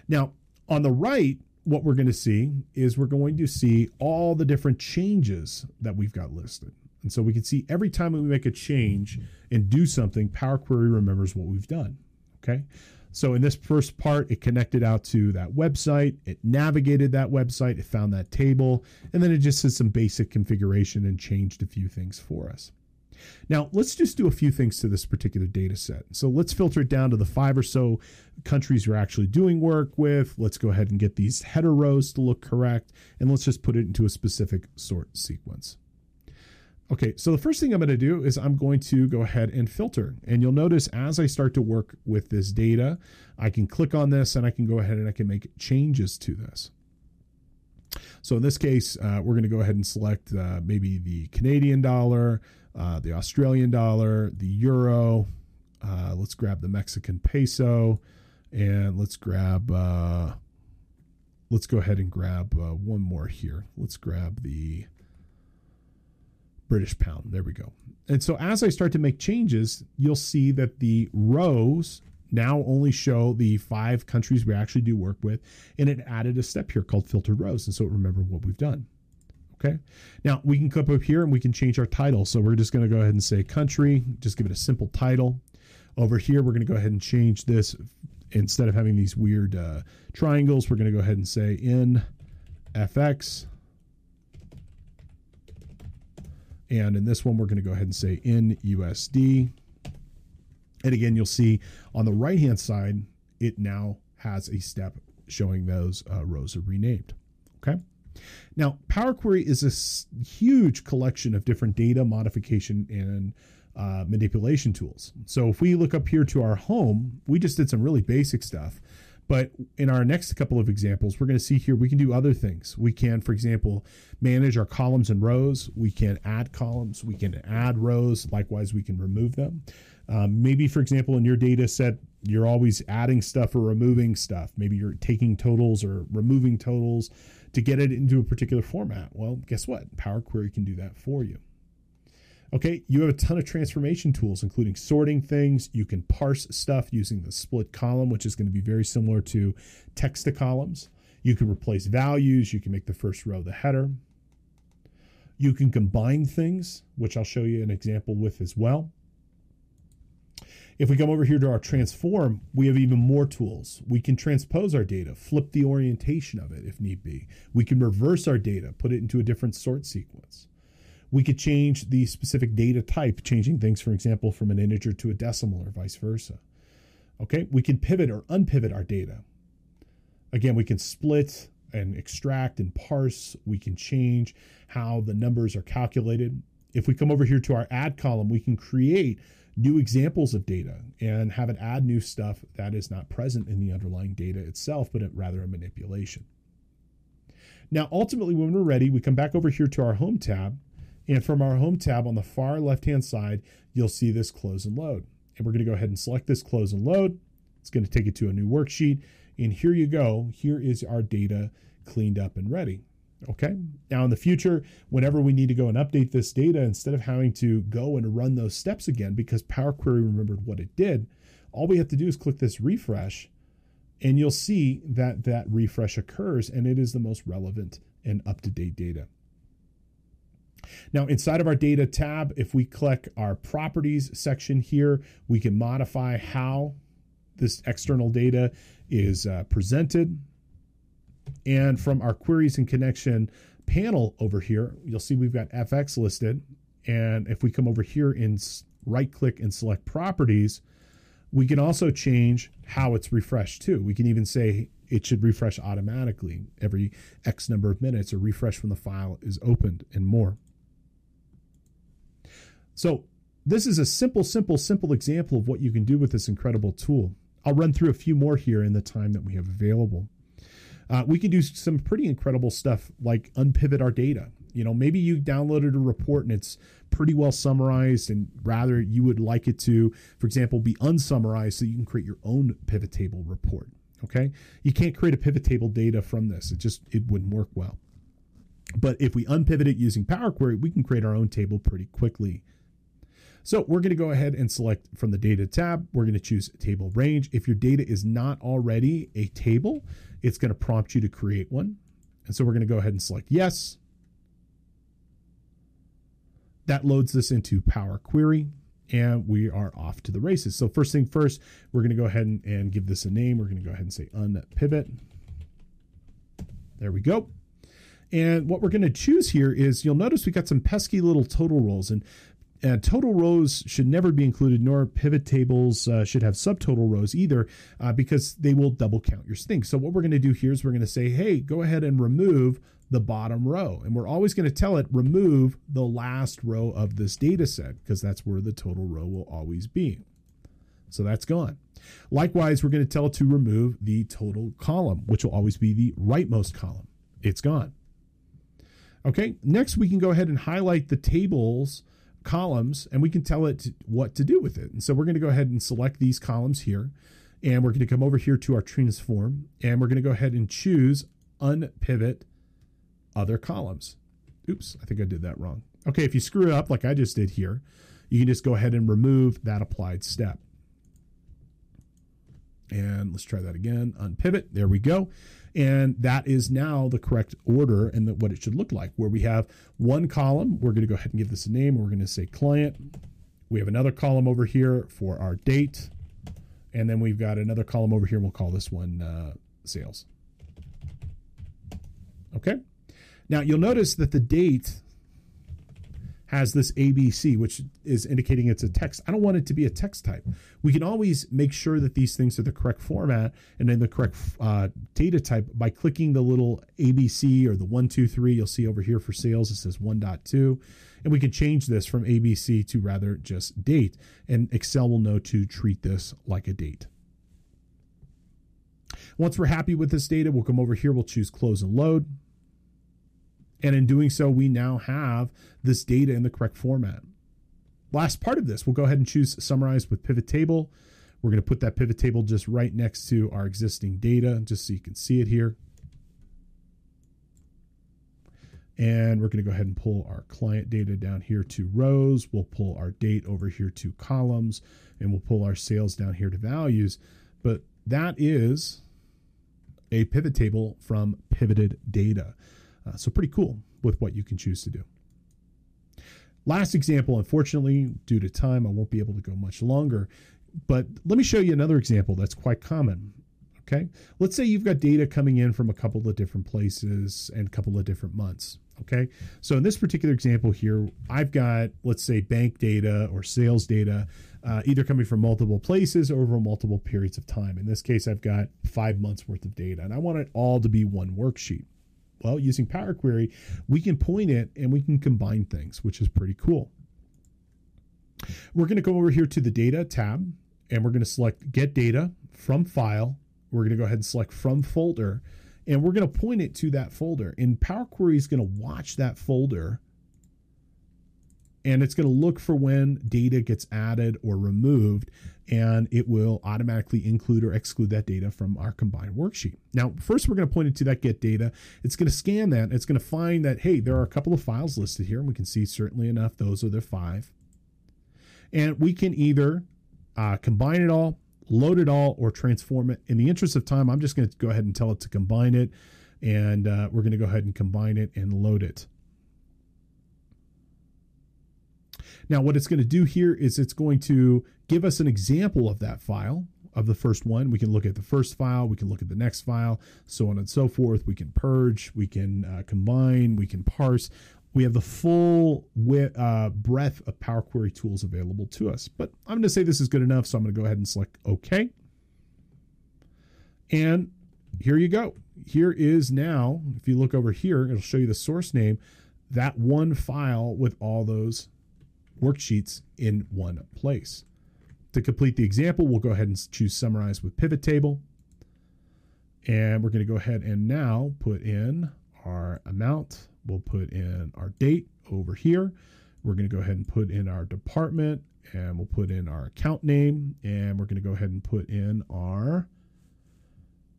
Now, on the right, what we're going to see is we're going to see all the different changes that we've got listed. And so we can see every time we make a change and do something, Power Query remembers what we've done. Okay. So in this first part, it connected out to that website, it navigated that website, it found that table, and then it just did some basic configuration and changed a few things for us. Now, let's just do a few things to this particular data set. So let's filter it down to the five or so countries you're actually doing work with. Let's go ahead and get these header rows to look correct, and let's just put it into a specific sort sequence. Okay, so the first thing I'm going to do is I'm going to go ahead and filter. And you'll notice as I start to work with this data, I can click on this and I can go ahead and I can make changes to this. So in this case, uh, we're going to go ahead and select uh, maybe the Canadian dollar, uh, the Australian dollar, the euro. Uh, let's grab the Mexican peso, and let's grab. Uh, let's go ahead and grab uh, one more here. Let's grab the British pound. There we go. And so as I start to make changes, you'll see that the rows now only show the five countries we actually do work with. And it added a step here called filtered rows. And so remember what we've done. Okay. Now we can come up here and we can change our title. So we're just going to go ahead and say country, just give it a simple title. Over here, we're going to go ahead and change this. Instead of having these weird uh, triangles, we're going to go ahead and say in FX And in this one, we're going to go ahead and say in USD. And again, you'll see on the right hand side, it now has a step showing those uh, rows are renamed. Okay. Now, Power Query is a huge collection of different data modification and uh, manipulation tools. So if we look up here to our home, we just did some really basic stuff. But in our next couple of examples, we're going to see here we can do other things. We can, for example, manage our columns and rows. We can add columns. We can add rows. Likewise, we can remove them. Um, maybe, for example, in your data set, you're always adding stuff or removing stuff. Maybe you're taking totals or removing totals to get it into a particular format. Well, guess what? Power Query can do that for you. Okay, you have a ton of transformation tools, including sorting things. You can parse stuff using the split column, which is going to be very similar to text to columns. You can replace values. You can make the first row the header. You can combine things, which I'll show you an example with as well. If we come over here to our transform, we have even more tools. We can transpose our data, flip the orientation of it if need be. We can reverse our data, put it into a different sort sequence. We could change the specific data type, changing things, for example, from an integer to a decimal or vice versa. Okay, we can pivot or unpivot our data. Again, we can split and extract and parse. We can change how the numbers are calculated. If we come over here to our add column, we can create new examples of data and have it add new stuff that is not present in the underlying data itself, but rather a manipulation. Now, ultimately, when we're ready, we come back over here to our home tab and from our home tab on the far left hand side, you'll see this close and load. And we're going to go ahead and select this close and load. It's going to take it to a new worksheet. And here you go. Here is our data cleaned up and ready. Okay. Now, in the future, whenever we need to go and update this data, instead of having to go and run those steps again because Power Query remembered what it did, all we have to do is click this refresh and you'll see that that refresh occurs and it is the most relevant and up to date data. Now, inside of our data tab, if we click our properties section here, we can modify how this external data is uh, presented. And from our queries and connection panel over here, you'll see we've got FX listed. And if we come over here and right click and select properties, we can also change how it's refreshed too. We can even say it should refresh automatically every X number of minutes or refresh when the file is opened and more. So this is a simple, simple, simple example of what you can do with this incredible tool. I'll run through a few more here in the time that we have available. Uh, we can do some pretty incredible stuff like unpivot our data. You know, maybe you downloaded a report and it's pretty well summarized, and rather you would like it to, for example, be unsummarized so you can create your own pivot table report. Okay, you can't create a pivot table data from this; it just it wouldn't work well. But if we unpivot it using Power Query, we can create our own table pretty quickly. So we're going to go ahead and select from the data tab. We're going to choose table range. If your data is not already a table, it's going to prompt you to create one. And so we're going to go ahead and select yes. That loads this into Power Query and we are off to the races. So first thing first, we're going to go ahead and, and give this a name. We're going to go ahead and say unpivot. There we go. And what we're going to choose here is you'll notice we got some pesky little total rows. And uh, total rows should never be included, nor pivot tables uh, should have subtotal rows either, uh, because they will double count your things. So what we're going to do here is we're going to say, hey, go ahead and remove the bottom row. And we're always going to tell it remove the last row of this data set, because that's where the total row will always be. So that's gone. Likewise, we're going to tell it to remove the total column, which will always be the rightmost column. It's gone. Okay, next we can go ahead and highlight the tables columns and we can tell it what to do with it. And so we're going to go ahead and select these columns here and we're going to come over here to our transform and we're going to go ahead and choose unpivot other columns. Oops, I think I did that wrong. Okay, if you screw it up like I just did here, you can just go ahead and remove that applied step. And let's try that again. Unpivot. There we go. And that is now the correct order and the, what it should look like, where we have one column. We're going to go ahead and give this a name. We're going to say client. We have another column over here for our date. And then we've got another column over here. We'll call this one uh, sales. Okay. Now you'll notice that the date has this ABC, which is indicating it's a text. I don't want it to be a text type. We can always make sure that these things are the correct format and then the correct uh, data type by clicking the little ABC or the 123. You'll see over here for sales, it says 1.2. And we can change this from ABC to rather just date. And Excel will know to treat this like a date. Once we're happy with this data, we'll come over here, we'll choose close and load. And in doing so, we now have this data in the correct format. Last part of this, we'll go ahead and choose summarize with pivot table. We're going to put that pivot table just right next to our existing data, just so you can see it here. And we're going to go ahead and pull our client data down here to rows. We'll pull our date over here to columns, and we'll pull our sales down here to values. But that is a pivot table from pivoted data. Uh, so pretty cool with what you can choose to do. Last example, unfortunately, due to time, I won't be able to go much longer. But let me show you another example that's quite common. Okay. Let's say you've got data coming in from a couple of different places and a couple of different months. Okay. So in this particular example here, I've got, let's say, bank data or sales data, uh, either coming from multiple places or over multiple periods of time. In this case, I've got five months worth of data and I want it all to be one worksheet. Well, using Power Query, we can point it and we can combine things, which is pretty cool. We're going to go over here to the Data tab and we're going to select Get Data from File. We're going to go ahead and select From Folder and we're going to point it to that folder. And Power Query is going to watch that folder and it's going to look for when data gets added or removed and it will automatically include or exclude that data from our combined worksheet. Now, first we're going to point it to that get data. It's going to scan that. It's going to find that, hey, there are a couple of files listed here. And we can see certainly enough, those are the five. And we can either uh, combine it all, load it all, or transform it. In the interest of time, I'm just going to go ahead and tell it to combine it. And uh, we're going to go ahead and combine it and load it. Now, what it's going to do here is it's going to give us an example of that file of the first one. We can look at the first file, we can look at the next file, so on and so forth. We can purge, we can uh, combine, we can parse. We have the full uh, breadth of Power Query tools available to us. But I'm going to say this is good enough, so I'm going to go ahead and select OK. And here you go. Here is now, if you look over here, it'll show you the source name, that one file with all those worksheets in one place. To complete the example, we'll go ahead and choose Summarize with Pivot Table. And we're going to go ahead and now put in our amount. We'll put in our date over here. We're going to go ahead and put in our department and we'll put in our account name and we're going to go ahead and put in our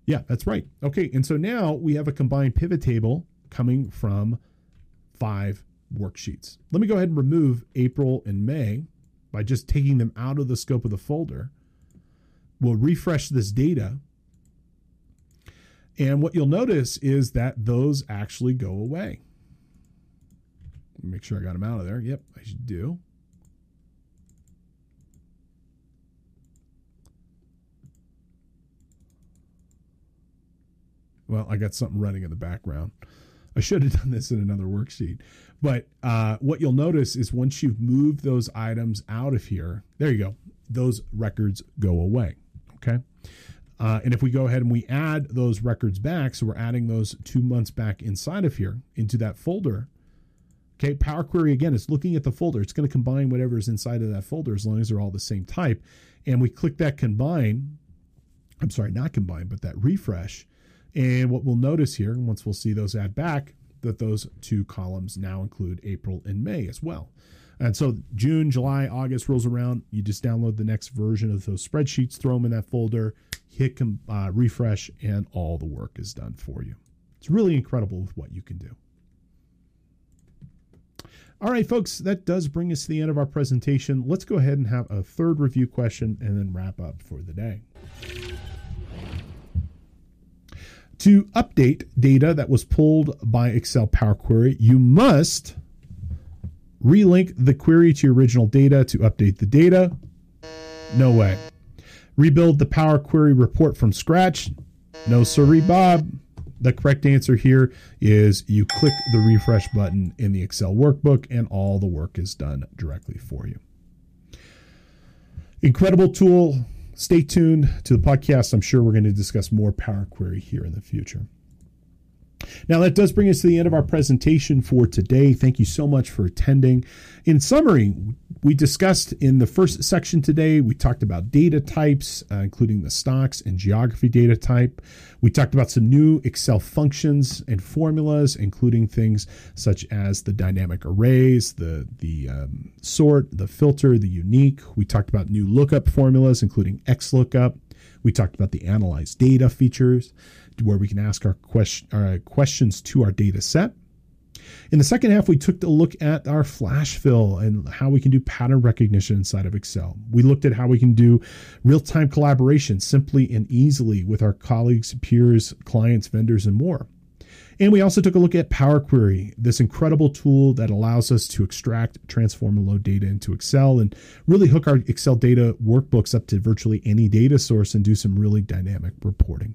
yeah that's right okay and so now we have a combined pivot table coming from five worksheets. Let me go ahead and remove April and May by just taking them out of the scope of the folder. We'll refresh this data. And what you'll notice is that those actually go away. Make sure I got them out of there. Yep, I should do. Well, I got something running in the background. I should have done this in another worksheet. But uh, what you'll notice is once you've moved those items out of here, there you go, those records go away. Okay. Uh, and if we go ahead and we add those records back, so we're adding those two months back inside of here into that folder. Okay, Power Query again is looking at the folder. It's going to combine whatever is inside of that folder as long as they're all the same type. And we click that combine. I'm sorry, not combine, but that refresh. And what we'll notice here, once we'll see those add back, that those two columns now include April and May as well. And so June, July, August rolls around. You just download the next version of those spreadsheets, throw them in that folder, hit uh, refresh, and all the work is done for you. It's really incredible with what you can do. All right, folks, that does bring us to the end of our presentation. Let's go ahead and have a third review question and then wrap up for the day. To update data that was pulled by Excel Power Query, you must relink the query to your original data to update the data. No way. Rebuild the Power Query report from scratch. No, sorry, Bob. The correct answer here is you click the refresh button in the Excel workbook, and all the work is done directly for you. Incredible tool stay tuned to the podcast. I'm sure we're going to discuss more Power Query here in the future. Now, that does bring us to the end of our presentation for today. Thank you so much for attending. In summary, we discussed in the first section today, we talked about data types, uh, including the stocks and geography data type. We talked about some new Excel functions and formulas, including things such as the dynamic arrays, the, the um, sort, the filter, the unique. We talked about new lookup formulas, including XLOOKUP. We talked about the analyze data features where we can ask our, question, our questions to our data set. In the second half, we took a look at our flash fill and how we can do pattern recognition inside of Excel. We looked at how we can do real time collaboration simply and easily with our colleagues, peers, clients, vendors, and more. And we also took a look at Power Query, this incredible tool that allows us to extract, transform, and load data into Excel and really hook our Excel data workbooks up to virtually any data source and do some really dynamic reporting.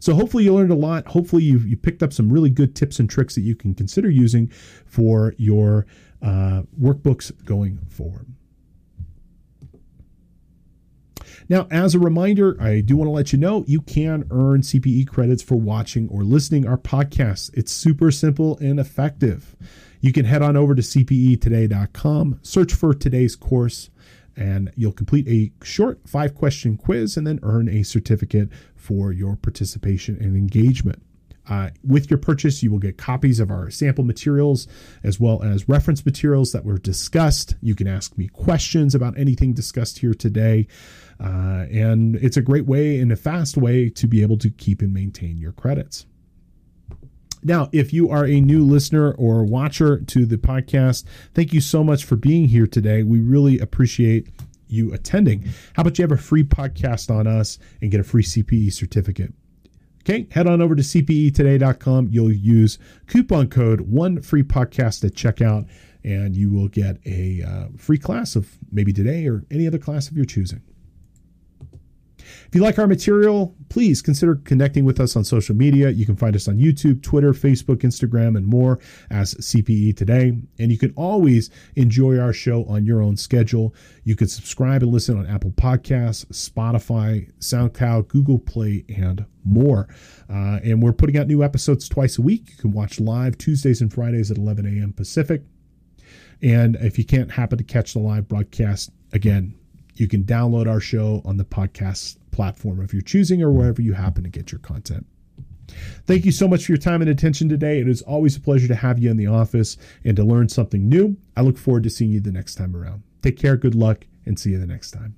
So hopefully you learned a lot. Hopefully you you picked up some really good tips and tricks that you can consider using for your uh, workbooks going forward. Now, as a reminder, I do want to let you know you can earn CPE credits for watching or listening our podcasts. It's super simple and effective. You can head on over to cpetoday.com, search for today's course, and you'll complete a short five question quiz and then earn a certificate for your participation and engagement. Uh, with your purchase, you will get copies of our sample materials as well as reference materials that were discussed. You can ask me questions about anything discussed here today. Uh, and it's a great way and a fast way to be able to keep and maintain your credits. Now, if you are a new listener or watcher to the podcast, thank you so much for being here today. We really appreciate you attending. How about you have a free podcast on us and get a free CPE certificate? Okay, head on over to cpetoday.com. You'll use coupon code one free podcast at checkout, and you will get a uh, free class of maybe today or any other class of your choosing. If you like our material, please consider connecting with us on social media. You can find us on YouTube, Twitter, Facebook, Instagram, and more as CPE Today. And you can always enjoy our show on your own schedule. You can subscribe and listen on Apple Podcasts, Spotify, SoundCloud, Google Play, and more. Uh, and we're putting out new episodes twice a week. You can watch live Tuesdays and Fridays at 11 a.m. Pacific. And if you can't happen to catch the live broadcast, again, you can download our show on the podcast platform of your choosing or wherever you happen to get your content. Thank you so much for your time and attention today. It is always a pleasure to have you in the office and to learn something new. I look forward to seeing you the next time around. Take care, good luck, and see you the next time.